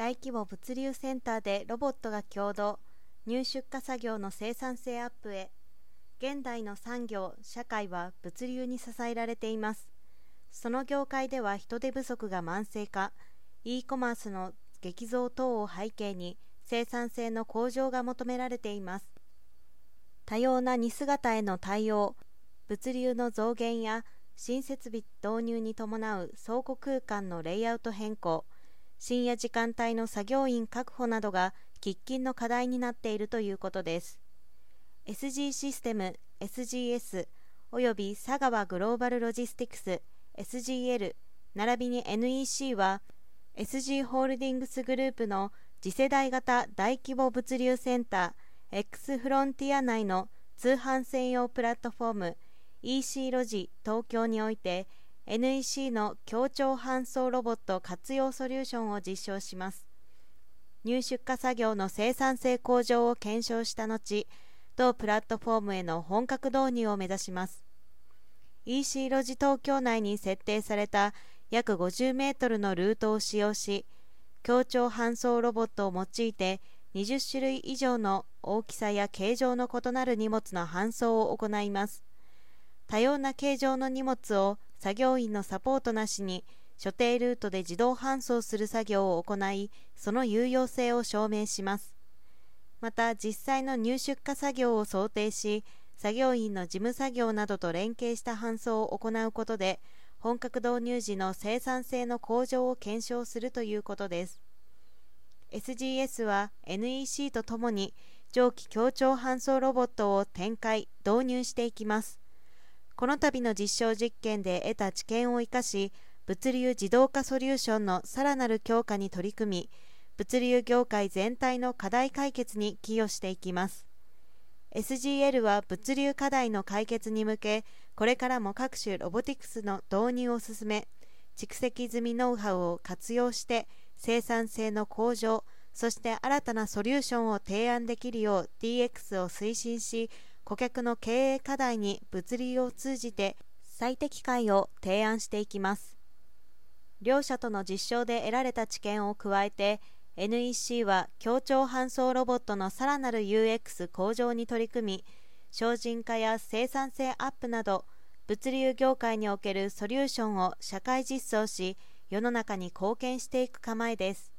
大規模物流センターでロボットが共同入出荷作業の生産性アップへ。現代の産業社会は物流に支えられています。その業界では人手不足が慢性化。e コマースの激増等を背景に生産性の向上が求められています。多様な荷姿への対応。物流の増減や新設備導入に伴う倉庫空間のレイアウト変更。深夜時間帯の作業員確保などが喫緊の課題になっているということです。SG システム SGS および佐川グローバルロジスティクス SGL 並びに NEC は SG ホールディングスグループの次世代型大規模物流センター X フロンティア内の通販専用プラットフォーム EC ロジ東京において NEC の協調搬送ロボット活用ソリューションを実証します。入出荷作業の生産性向上を検証した後同プラットフォームへの本格導入を目指します。EC ロジ東京内に設定された約50メートルのルートを使用し協調搬送ロボットを用いて20種類以上の大きさや形状の異なる荷物の搬送を行います。多様な形状の荷物を作業員のサポートなしに所定ルートで自動搬送する作業を行いその有用性を証明します。また実際の入出荷作業を想定し作業員の事務作業などと連携した搬送を行うことで本格導入時の生産性の向上を検証するということです。SGS は NEC とともに蒸気協調搬送ロボットを展開導入していきます。この度の実証実験で得た知見を生かし物流自動化ソリューションのさらなる強化に取り組み物流業界全体の課題解決に寄与していきます。SGL は物流課題の解決に向けこれからも各種ロボティクスの導入を進め蓄積済みノウハウを活用して生産性の向上そして新たなソリューションを提案できるよう DX を推進し顧客の経営課題に物流を通じて最適解を提案していきます。両社との実証で得られた知見を加えて NEC は協調搬送ロボットのさらなる UX 向上に取り組み精進化や生産性アップなど物流業界におけるソリューションを社会実装し世の中に貢献していく構えです。